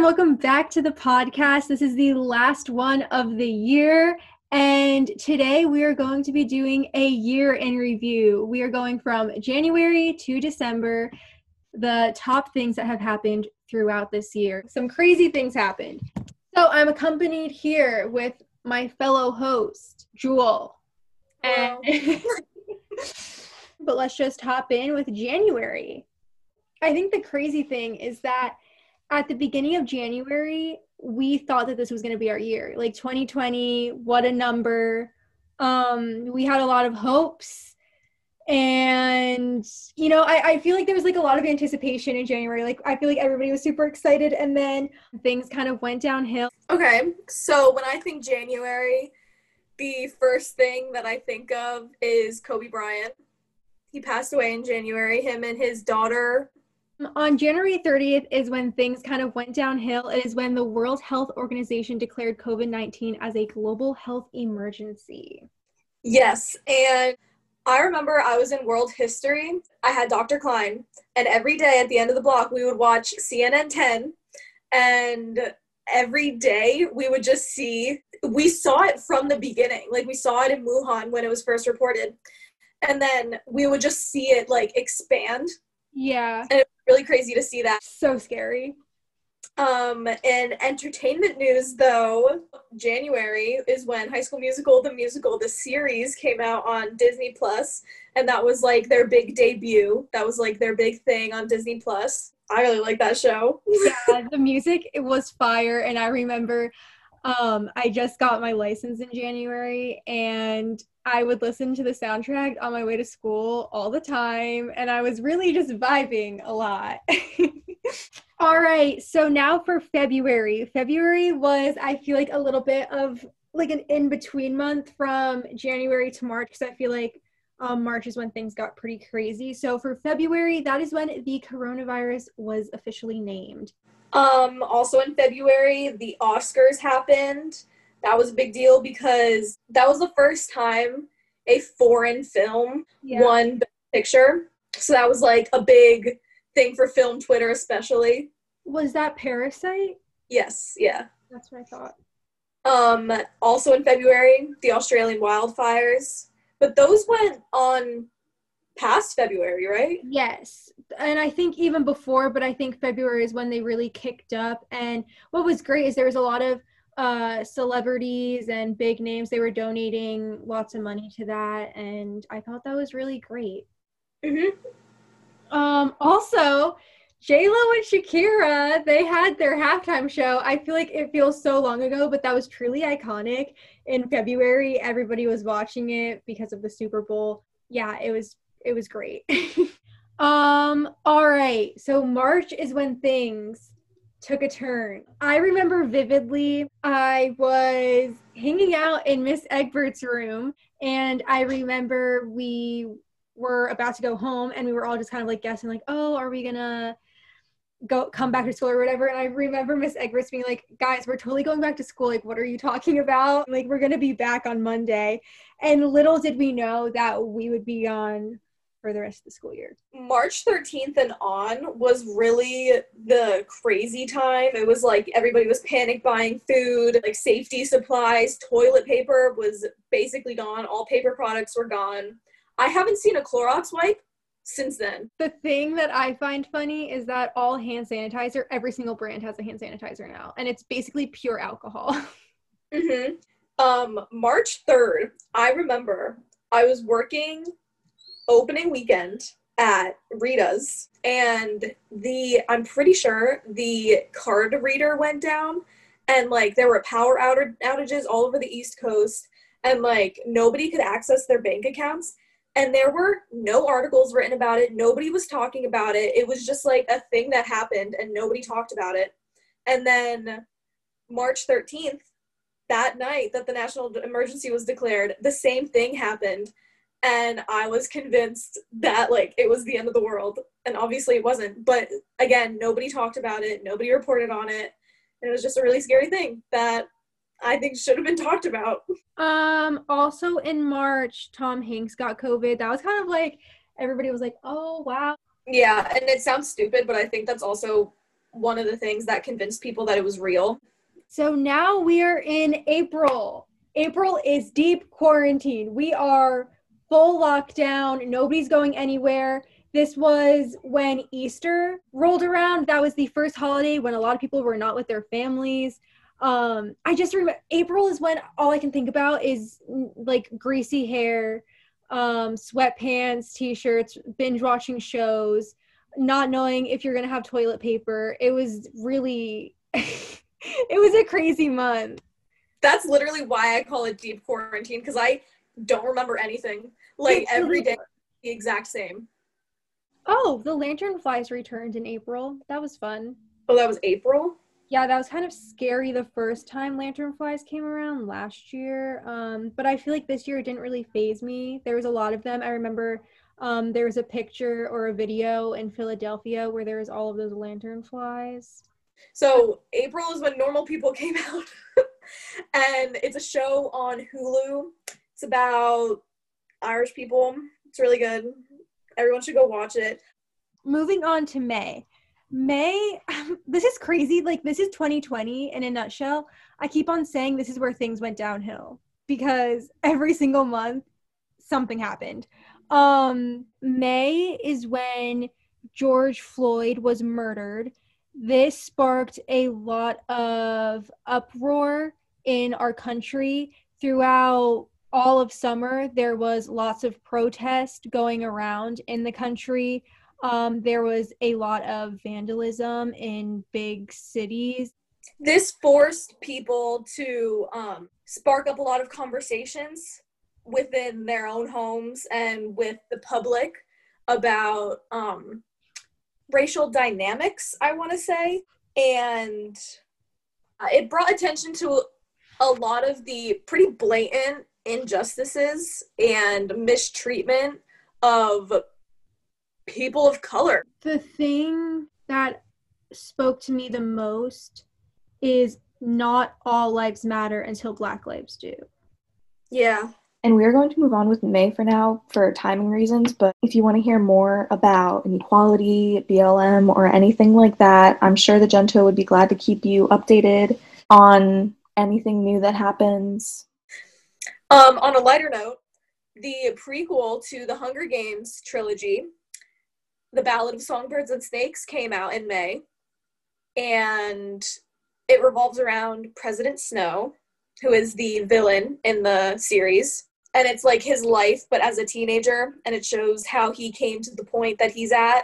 everyone. Welcome back to the podcast. This is the last one of the year. And today we are going to be doing a year in review. We are going from January to December, the top things that have happened throughout this year. Some crazy things happened. So I'm accompanied here with my fellow host, Jewel. And but let's just hop in with January. I think the crazy thing is that at the beginning of January, we thought that this was going to be our year. Like 2020, what a number. Um, we had a lot of hopes. And, you know, I, I feel like there was like a lot of anticipation in January. Like, I feel like everybody was super excited. And then things kind of went downhill. Okay. So when I think January, the first thing that I think of is Kobe Bryant. He passed away in January. Him and his daughter on January 30th is when things kind of went downhill. It is when the World Health Organization declared COVID 19 as a global health emergency. Yes. And I remember I was in world history. I had Dr. Klein, and every day at the end of the block, we would watch CNN 10. And every day we would just see, we saw it from the beginning. Like we saw it in Wuhan when it was first reported. And then we would just see it like expand. Yeah. And really crazy to see that. So scary. Um, in entertainment news, though, January is when High School Musical, the musical, the series came out on Disney Plus, and that was like their big debut. That was like their big thing on Disney Plus. I really like that show. yeah, the music it was fire, and I remember um, I just got my license in January, and I would listen to the soundtrack on my way to school all the time, and I was really just vibing a lot. all right, so now for February. February was, I feel like, a little bit of like an in between month from January to March, because I feel like um, March is when things got pretty crazy. So for February, that is when the coronavirus was officially named. Um, also in February, the Oscars happened that was a big deal because that was the first time a foreign film yeah. won the picture. So that was like a big thing for film Twitter, especially. Was that Parasite? Yes, yeah. That's what I thought. Um, also in February, the Australian wildfires. But those went on past February, right? Yes. And I think even before, but I think February is when they really kicked up. And what was great is there was a lot of uh, celebrities and big names. They were donating lots of money to that, and I thought that was really great. Mm-hmm. Um, also, J Lo and Shakira, they had their halftime show. I feel like it feels so long ago, but that was truly iconic. In February, everybody was watching it because of the Super Bowl. Yeah, it was it was great. um, all right. So March is when things took a turn. I remember vividly, I was hanging out in Miss Egbert's room, and I remember we were about to go home, and we were all just kind of like guessing, like, oh, are we gonna go come back to school or whatever? And i remember miss egberts being like guys we're totally going back to school. Like what are you talking about? Like we're gonna be back on monday. And little did we know that we would be on for the rest of the school year. March 13th and on was really the crazy time. It was like everybody was panic buying food, like safety supplies, toilet paper was basically gone, all paper products were gone. I haven't seen a Clorox wipe since then. The thing that I find funny is that all hand sanitizer, every single brand has a hand sanitizer now, and it's basically pure alcohol. mhm. Um March 3rd, I remember I was working opening weekend at Rita's and the I'm pretty sure the card reader went down and like there were power outages all over the east coast and like nobody could access their bank accounts and there were no articles written about it nobody was talking about it it was just like a thing that happened and nobody talked about it and then March 13th that night that the national emergency was declared the same thing happened and I was convinced that like it was the end of the world. And obviously it wasn't. But again, nobody talked about it, nobody reported on it. And it was just a really scary thing that I think should have been talked about. Um also in March, Tom Hanks got COVID. That was kind of like everybody was like, "Oh, wow." Yeah, and it sounds stupid, but I think that's also one of the things that convinced people that it was real. So now we are in April. April is deep quarantine. We are full lockdown. Nobody's going anywhere. This was when Easter rolled around. That was the first holiday when a lot of people were not with their families. Um, I just remember April is when all I can think about is like greasy hair, um, sweatpants, t-shirts, binge watching shows, not knowing if you're gonna have toilet paper. It was really, it was a crazy month. That's literally why I call it deep quarantine because I don't remember anything. Like every day, the exact same. Oh, the lantern flies returned in April. That was fun. Oh, that was April. Yeah, that was kind of scary the first time lantern flies came around last year. Um, but I feel like this year it didn't really phase me. There was a lot of them. I remember um, there was a picture or a video in Philadelphia where there was all of those lantern flies. So April is when Normal People came out, and it's a show on Hulu. It's about Irish people. It's really good. Everyone should go watch it. Moving on to May. May, this is crazy. Like, this is 2020 in a nutshell. I keep on saying this is where things went downhill because every single month something happened. Um, May is when George Floyd was murdered. This sparked a lot of uproar in our country throughout all of summer. There was lots of protest going around in the country um, there was a lot of vandalism in big cities. This forced people to um, spark up a lot of conversations within their own homes and with the public about um, racial dynamics, I want to say. And uh, it brought attention to a lot of the pretty blatant injustices and mistreatment of people of color. The thing that spoke to me the most is not all lives matter until black lives do. Yeah. And we're going to move on with May for now for timing reasons. But if you want to hear more about inequality, BLM, or anything like that, I'm sure the Gento would be glad to keep you updated on anything new that happens. Um, on a lighter note, the prequel to the Hunger Games trilogy the Ballad of Songbirds and Snakes came out in May, and it revolves around President Snow, who is the villain in the series. And it's like his life, but as a teenager, and it shows how he came to the point that he's at,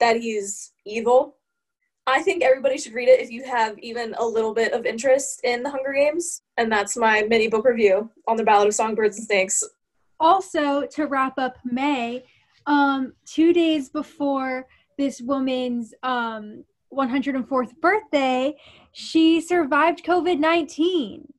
that he's evil. I think everybody should read it if you have even a little bit of interest in the Hunger Games. And that's my mini book review on the Ballad of Songbirds and Snakes. Also, to wrap up May, um, two days before this woman's um, 104th birthday, she survived COVID 19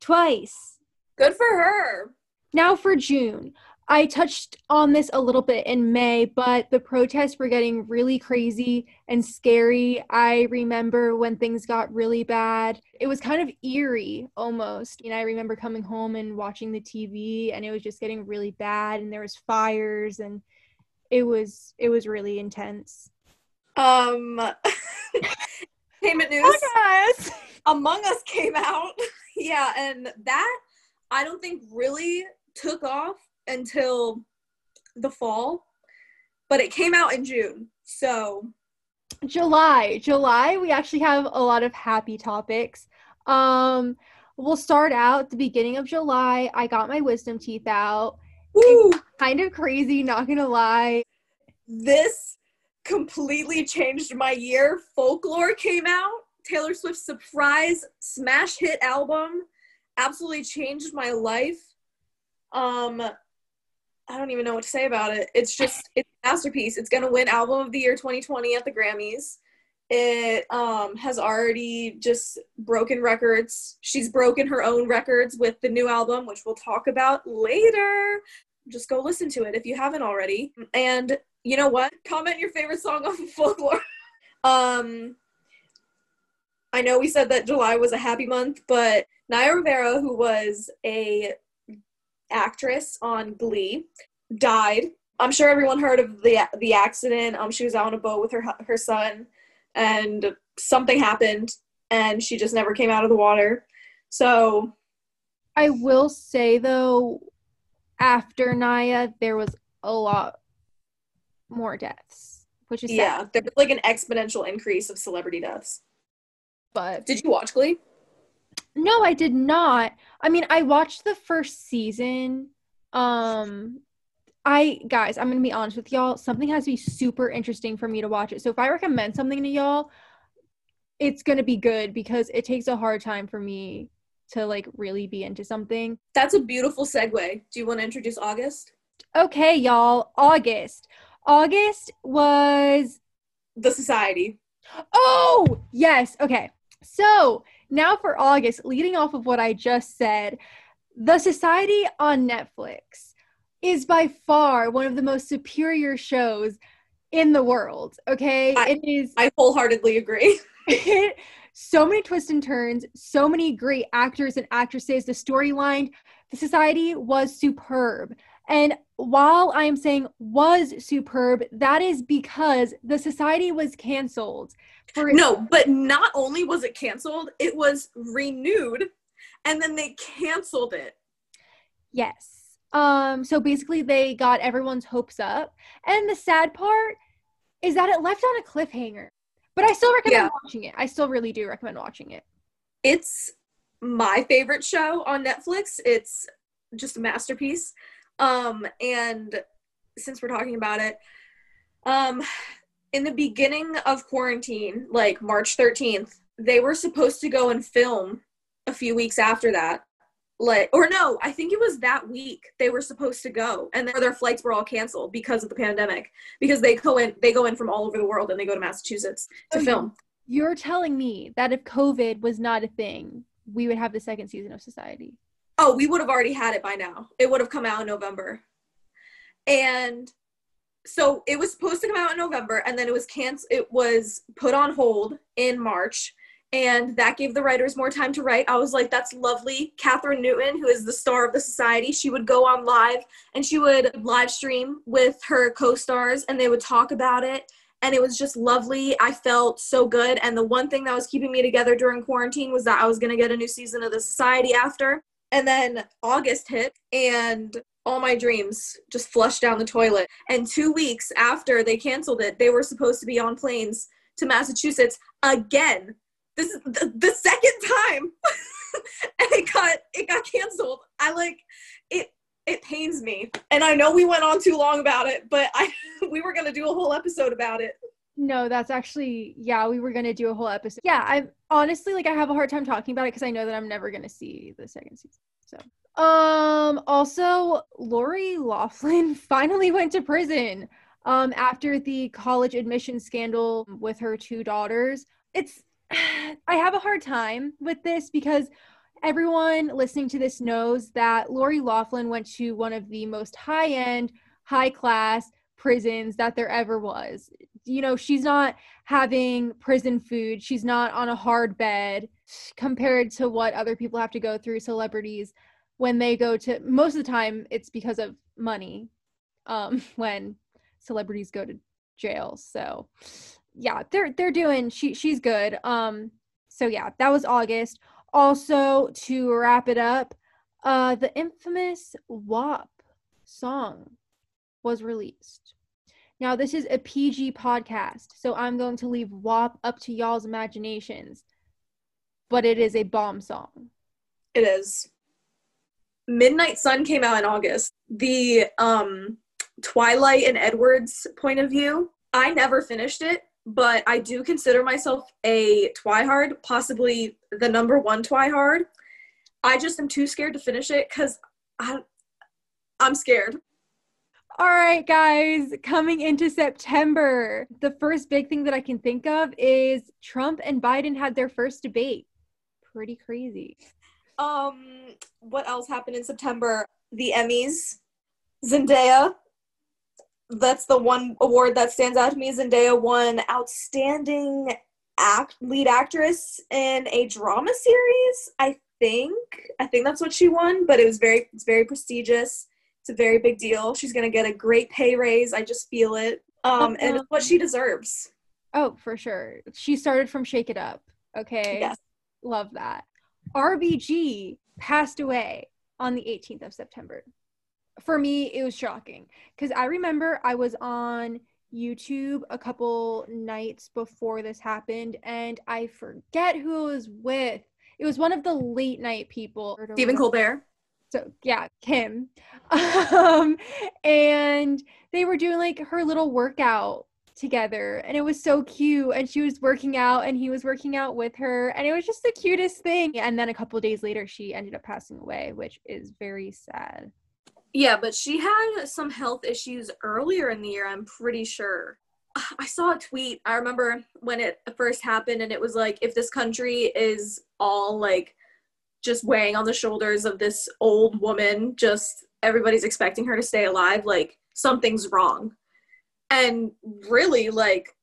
twice. Good for her. Now for June. I touched on this a little bit in May, but the protests were getting really crazy and scary. I remember when things got really bad. It was kind of eerie almost. And I remember coming home and watching the TV and it was just getting really bad and there was fires and it was it was really intense. Um Payment news. Among Among Us came out. yeah, and that I don't think really took off until the fall, but it came out in June. So July, July, we actually have a lot of happy topics. Um we'll start out the beginning of July. I got my wisdom teeth out. Woo! kind of crazy, not gonna lie. This completely changed my year. Folklore came out. Taylor Swift's surprise smash hit album absolutely changed my life. Um I don't even know what to say about it. It's just it's a masterpiece. It's gonna win album of the year 2020 at the Grammys. It um, has already just broken records. She's broken her own records with the new album, which we'll talk about later just go listen to it if you haven't already. And you know what? Comment your favorite song off of folklore. um I know we said that July was a happy month, but Naya Rivera, who was a actress on Glee, died. I'm sure everyone heard of the the accident. Um, she was out on a boat with her her son, and something happened and she just never came out of the water. So I will say though, after Naya, there was a lot more deaths, which is yeah, sad. there was like an exponential increase of celebrity deaths. But Did you watch Glee? No, I did not. I mean, I watched the first season. Um, I guys, I'm gonna be honest with y'all. Something has to be super interesting for me to watch it. So if I recommend something to y'all, it's gonna be good because it takes a hard time for me to like really be into something. That's a beautiful segue. Do you want to introduce August? Okay, y'all. August. August was The Society. Oh, yes. Okay. So now for August, leading off of what I just said, The Society on Netflix is by far one of the most superior shows in the world. Okay. I- it is I wholeheartedly agree. so many twists and turns, so many great actors and actresses. The storyline, The Society was superb. And while I am saying was superb, that is because The Society was canceled for No, but not only was it canceled, it was renewed and then they canceled it. Yes. Um, so basically they got everyone's hopes up. And the sad part is that it left on a cliffhanger. But I still recommend Yeah. watching it. I still really do recommend watching it. It's my favorite show on Netflix. It's just a masterpiece. Um, and since we're talking about it, um, in the beginning of quarantine, like March 13th, they were supposed to go and film a few weeks after that. Like, or no, I think it was that week they were supposed to go, and their flights were all canceled because of the pandemic. Because they go in, they go in from all over the world, and they go to Massachusetts to film. You're telling me that if COVID was not a thing, we would have the second season of Society. Oh, we would have already had it by now. It would have come out in November. And so it was supposed to come out in November and then it was canceled it was put on hold in March and that gave the writers more time to write. I was like, that's lovely. Kathryn Newton, who is the star of the society, she would go on live and she would live stream with her co-stars and they would talk about it. And it was just lovely. I felt so good. And the one thing that was keeping me together during quarantine was that I was going to get a new season of The Society after. And then August hit, and all my dreams just flushed down the toilet. And two weeks after they canceled it, they were supposed to be on planes to Massachusetts again. This is the, the second time, and it got it got canceled. I like it. It pains me, and I know we went on too long about it, but I we were gonna do a whole episode about it. No, that's actually yeah, we were gonna do a whole episode. Yeah, I honestly like I have a hard time talking about it because I know that I'm never gonna see the second season. So um also Lori Laughlin finally went to prison um after the college admission scandal with her two daughters. It's I have a hard time with this because everyone listening to this knows that Lori Laughlin went to one of the most high-end, high-class prisons that there ever was you know, she's not having prison food. She's not on a hard bed compared to what other people have to go through, celebrities, when they go to most of the time it's because of money. Um, when celebrities go to jail. So yeah, they're they're doing she she's good. Um, so yeah, that was August. Also, to wrap it up, uh the infamous WAP song was released. Now, this is a PG podcast, so I'm going to leave WAP up to y'all's imaginations. But it is a bomb song. It is. Midnight Sun came out in August. The um Twilight and Edwards point of view, I never finished it, but I do consider myself a Twihard, possibly the number one Twihard. I just am too scared to finish it because I'm scared. All right, guys, coming into September, the first big thing that I can think of is Trump and Biden had their first debate. Pretty crazy. Um, what else happened in September? The Emmys. Zendaya. That's the one award that stands out to me. Zendaya won Outstanding Act Lead Actress in a Drama Series. I think. I think that's what she won. But it was very. It's very prestigious. It's a very big deal. She's gonna get a great pay raise. I just feel it. Um, and it's what she deserves. Oh, for sure. She started from Shake It Up. Okay. Yes. Love that. RBG passed away on the 18th of September. For me, it was shocking because I remember I was on YouTube a couple nights before this happened and I forget who I was with. It was one of the late night people. Stephen Colbert. So yeah, Kim. Um, and they were doing like her little workout together and it was so cute and she was working out and he was working out with her and it was just the cutest thing and then a couple days later she ended up passing away which is very sad Yeah, but she had some health issues earlier in the year, I'm pretty sure. I saw a tweet. I remember when it first happened, and it was like, if this country is all like just weighing on the shoulders of this old woman, just everybody's expecting her to stay alive, like something's wrong. And really, like,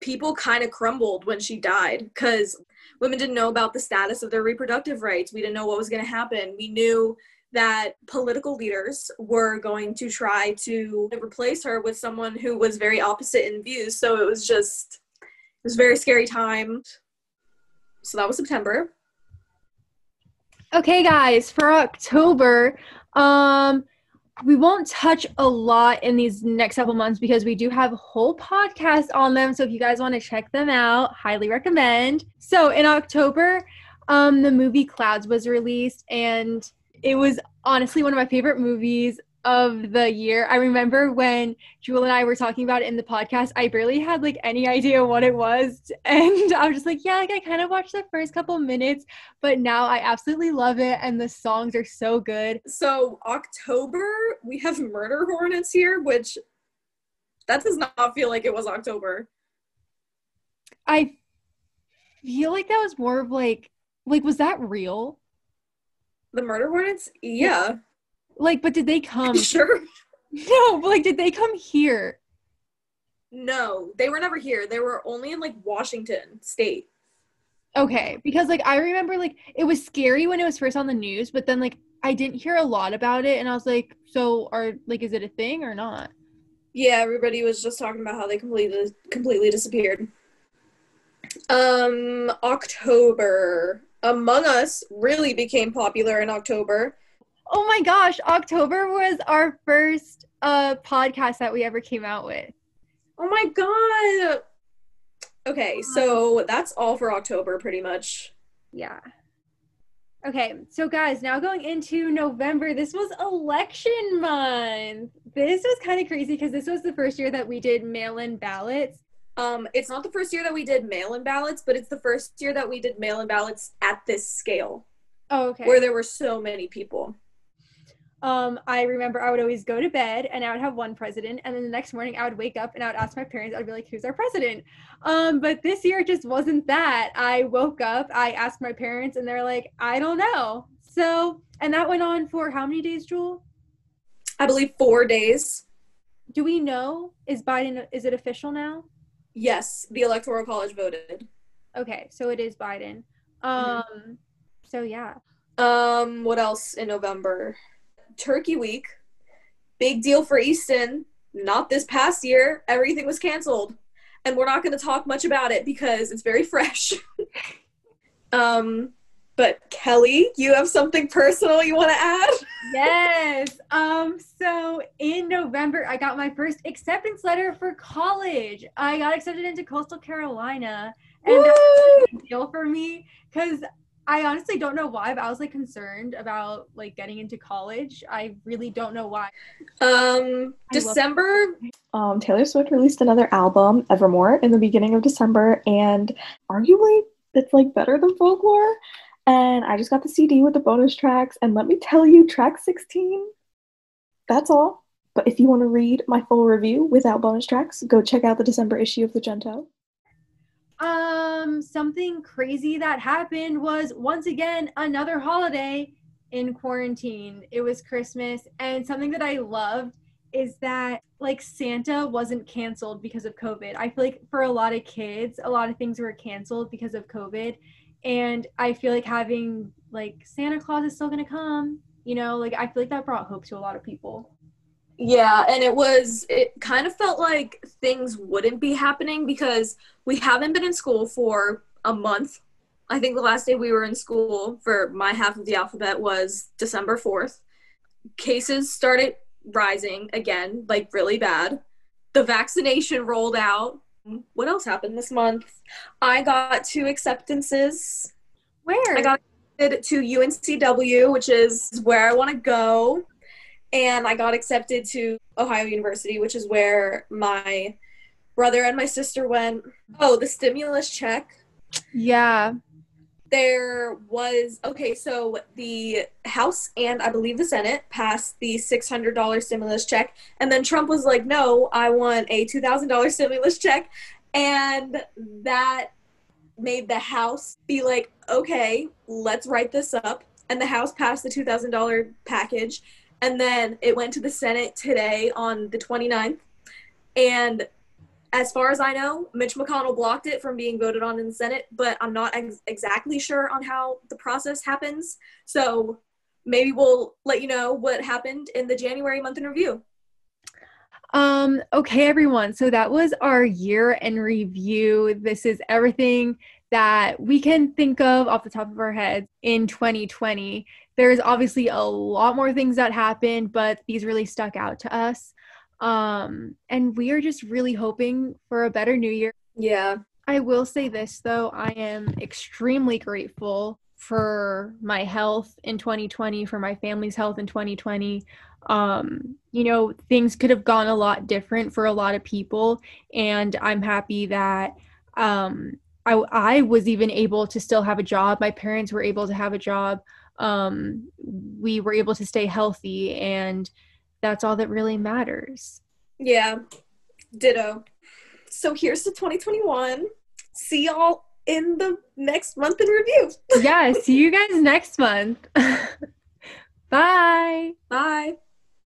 people kind of crumbled when she died because women didn't know about the status of their reproductive rights. We didn't know what was going to happen. We knew that political leaders were going to try to replace her with someone who was very opposite in views. So it was just, it was very scary time. So that was September. Okay guys for october um we won't touch a lot in these next couple months because we do have whole podcast on them. So if you guys want to check them out highly recommend. So in october um the movie clouds was released and it was honestly one of my favorite movies of the year. I remember when Jewel and I were talking about it in the podcast, I barely had like any idea what it was. And I was just like, yeah, like I kind of watched the first couple minutes, but now I absolutely love it. And the songs are so good. So October, we have Murder Hornets here, which that does not feel like it was October. I feel like that was more of like, like, was that real? The Murder Hornets? Yeah. Like, but did they come? sure. No, but like, did they come here? No, they were never here. They were only in like Washington state. Okay, because like I remember like it was scary when it was first on the news, but then like I didn't hear a lot about it and I was like, so are like is it a thing or not? Yeah, everybody was just talking about how they completely completely disappeared. Um October. Among Us really became popular in October. Oh my gosh, October was our first uh podcast that we ever came out with. Oh my god. Okay, so that's all for October pretty much. Yeah. Okay, so guys, now going into November, this was election month. This was kind of crazy because this was the first year that we did mail in ballots. Um it's not the first year that we did mail-in ballots, but it's the first year that we did mail-in ballots at this scale Oh, okay. where there were so many people. Um, I remember I would always go to bed and I would have one president, and then the next morning I would wake up and I would ask my parents, I'd be like, who's our president? Um, but this year it just wasn't that. I woke up, I asked my parents, and they're like, I don't know. So, and that went on for how many days, Jewel? I believe 4 days. Do we know? Is Biden, is it official now? Yes, the electoral college voted. Okay, so it is Biden. Um, so yeah. Um, what else in November? Turkey Week. Big deal for Easton. Not this past year. Everything was canceled. And we're not going to talk much about it because it's very fresh. um, but Kellie, you have something personal you want to add? Yes. Um, so in November, I got my first acceptance letter for college. I got accepted into Coastal Carolina. And that was a big deal for me because I honestly don't know why, but I was like concerned about like getting into college. I really don't know why. Um, I love- December. Um, Taylor Swift released another album, Evermore, in the beginning of December, and arguably it's like better than Folklore. And I just got the CD with the bonus tracks, and let me tell you, track 16, that's all. But if you want to read my full review without bonus tracks, go check out the December issue of the Gento. Um, something crazy that happened was once again another holiday in quarantine. It was Christmas, and something that I loved is that like Santa wasn't canceled because of COVID. I feel like for a lot of kids, a lot of things were canceled because of COVID, and I feel like having like Santa Claus is still gonna come. You know, like I feel like that brought hope to a lot of people. Yeah, and it was, it kind of felt like things wouldn't be happening because we haven't been in school for a month. I think the last day we were in school for my half of the alphabet was December 4th. Cases started rising again, like really bad. The vaccination rolled out. What else happened this month? I got two acceptances. Where? I got accepted to UNCW, which is where I want to go. And I got accepted to Ohio University, which is where my brother and my sister went. Oh, the stimulus check. yeah. There was, okay, so the House and I believe the Senate passed the $600 stimulus check. And then Trump was like, no, I want a $2,000 stimulus check. And that made the House be like, okay, let's write this up. And the House passed the $2,000 package. And then it went to the Senate today on the 29th. And as far as I know, Mitch McConnell blocked it from being voted on in the Senate, but I'm not ex- exactly sure on how the process happens. So maybe we'll let you know what happened in the January month in review. Um, okay, everyone. So that was our year in review. This is everything that we can think of off the top of our heads in 2020. There's obviously a lot more things that happened, but these really stuck out to us. Um, and we are just really hoping for a better new year. Yeah. I will say this though, I am extremely grateful for my health in 2020, for my family's health in 2020. Um, you know, things could have gone a lot different for a lot of people, and I'm happy that um, I, I was even able to still have a job. My parents were able to have a job. Um, we were able to stay healthy, and that's all that really matters. Yeah. Ditto. So here's to 2021. See y'all in the next month in review. yeah, see you guys next month. Bye. Bye.